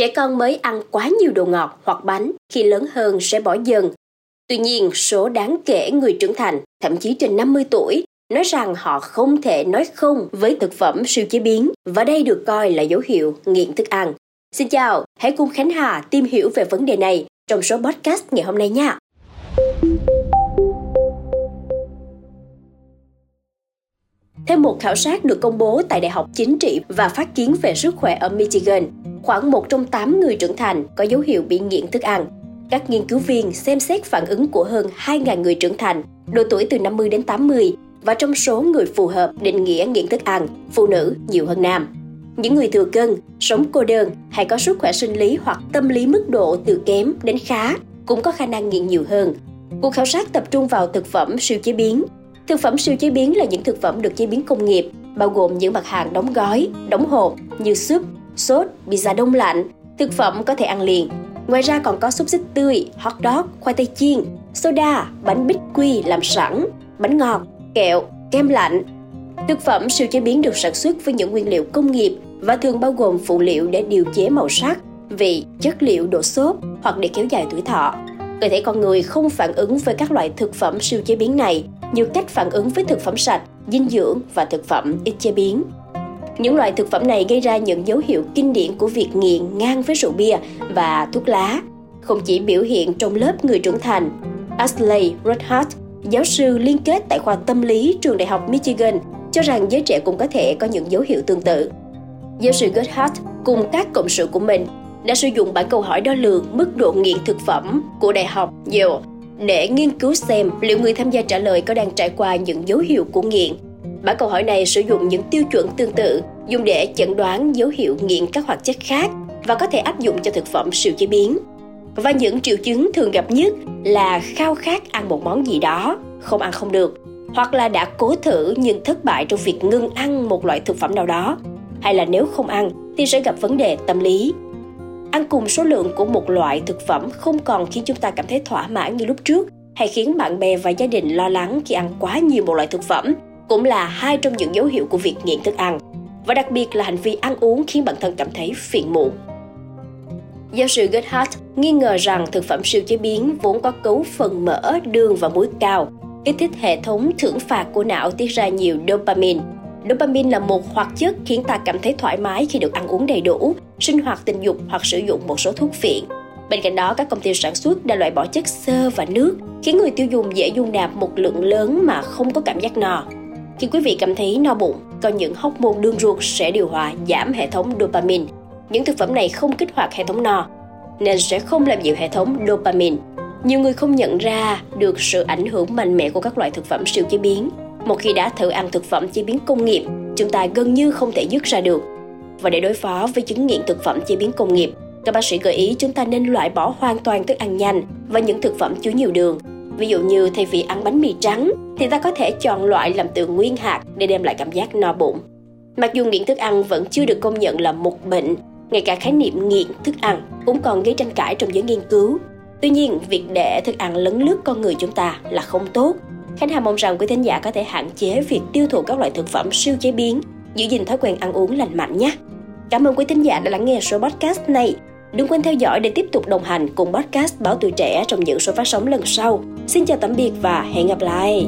trẻ con mới ăn quá nhiều đồ ngọt hoặc bánh khi lớn hơn sẽ bỏ dần. Tuy nhiên, số đáng kể người trưởng thành, thậm chí trên 50 tuổi, nói rằng họ không thể nói không với thực phẩm siêu chế biến và đây được coi là dấu hiệu nghiện thức ăn. Xin chào, hãy cùng Khánh Hà tìm hiểu về vấn đề này trong số podcast ngày hôm nay nha. Theo một khảo sát được công bố tại Đại học Chính trị và Phát kiến về sức khỏe ở Michigan, khoảng một trong 8 người trưởng thành có dấu hiệu bị nghiện thức ăn. Các nghiên cứu viên xem xét phản ứng của hơn 2.000 người trưởng thành, độ tuổi từ 50 đến 80 và trong số người phù hợp định nghĩa nghiện thức ăn, phụ nữ nhiều hơn nam. Những người thừa cân, sống cô đơn hay có sức khỏe sinh lý hoặc tâm lý mức độ từ kém đến khá cũng có khả năng nghiện nhiều hơn. Cuộc khảo sát tập trung vào thực phẩm siêu chế biến. Thực phẩm siêu chế biến là những thực phẩm được chế biến công nghiệp, bao gồm những mặt hàng đóng gói, đóng hộp như súp, sốt, pizza đông lạnh, thực phẩm có thể ăn liền. Ngoài ra còn có xúc xích tươi, hot dog, khoai tây chiên, soda, bánh bích quy làm sẵn, bánh ngọt, kẹo, kem lạnh. Thực phẩm siêu chế biến được sản xuất với những nguyên liệu công nghiệp và thường bao gồm phụ liệu để điều chế màu sắc, vị, chất liệu độ xốp hoặc để kéo dài tuổi thọ. Cơ thể con người không phản ứng với các loại thực phẩm siêu chế biến này nhiều cách phản ứng với thực phẩm sạch, dinh dưỡng và thực phẩm ít chế biến. Những loại thực phẩm này gây ra những dấu hiệu kinh điển của việc nghiện ngang với rượu bia và thuốc lá, không chỉ biểu hiện trong lớp người trưởng thành. Ashley Rothart, giáo sư liên kết tại khoa tâm lý trường đại học Michigan, cho rằng giới trẻ cũng có thể có những dấu hiệu tương tự. Giáo sư Gerhardt cùng các cộng sự của mình đã sử dụng bản câu hỏi đo lường mức độ nghiện thực phẩm của Đại học Yale để nghiên cứu xem liệu người tham gia trả lời có đang trải qua những dấu hiệu của nghiện. Bản câu hỏi này sử dụng những tiêu chuẩn tương tự dùng để chẩn đoán dấu hiệu nghiện các hoạt chất khác và có thể áp dụng cho thực phẩm siêu chế biến. Và những triệu chứng thường gặp nhất là khao khát ăn một món gì đó, không ăn không được, hoặc là đã cố thử nhưng thất bại trong việc ngưng ăn một loại thực phẩm nào đó, hay là nếu không ăn thì sẽ gặp vấn đề tâm lý. Ăn cùng số lượng của một loại thực phẩm không còn khiến chúng ta cảm thấy thỏa mãn như lúc trước hay khiến bạn bè và gia đình lo lắng khi ăn quá nhiều một loại thực phẩm cũng là hai trong những dấu hiệu của việc nghiện thức ăn và đặc biệt là hành vi ăn uống khiến bản thân cảm thấy phiền muộn. Giáo sư Goodhart nghi ngờ rằng thực phẩm siêu chế biến vốn có cấu phần mỡ, đường và muối cao, kích thích hệ thống thưởng phạt của não tiết ra nhiều dopamine. Dopamine là một hoạt chất khiến ta cảm thấy thoải mái khi được ăn uống đầy đủ, sinh hoạt tình dục hoặc sử dụng một số thuốc phiện. Bên cạnh đó, các công ty sản xuất đã loại bỏ chất xơ và nước, khiến người tiêu dùng dễ dung nạp một lượng lớn mà không có cảm giác no. Khi quý vị cảm thấy no bụng, có những hóc môn đương ruột sẽ điều hòa giảm hệ thống dopamine. Những thực phẩm này không kích hoạt hệ thống no, nên sẽ không làm dịu hệ thống dopamine. Nhiều người không nhận ra được sự ảnh hưởng mạnh mẽ của các loại thực phẩm siêu chế biến. Một khi đã thử ăn thực phẩm chế biến công nghiệp, chúng ta gần như không thể dứt ra được. Và để đối phó với chứng nghiện thực phẩm chế biến công nghiệp, các bác sĩ gợi ý chúng ta nên loại bỏ hoàn toàn thức ăn nhanh và những thực phẩm chứa nhiều đường. Ví dụ như thay vì ăn bánh mì trắng thì ta có thể chọn loại làm từ nguyên hạt để đem lại cảm giác no bụng. Mặc dù nghiện thức ăn vẫn chưa được công nhận là một bệnh, ngay cả khái niệm nghiện thức ăn cũng còn gây tranh cãi trong giới nghiên cứu. Tuy nhiên, việc để thức ăn lấn lướt con người chúng ta là không tốt. Khánh Hà mong rằng quý thính giả có thể hạn chế việc tiêu thụ các loại thực phẩm siêu chế biến, giữ gìn thói quen ăn uống lành mạnh nhé. Cảm ơn quý thính giả đã lắng nghe số podcast này. Đừng quên theo dõi để tiếp tục đồng hành cùng podcast Báo Tuổi Trẻ trong những số phát sóng lần sau. Xin chào tạm biệt và hẹn gặp lại!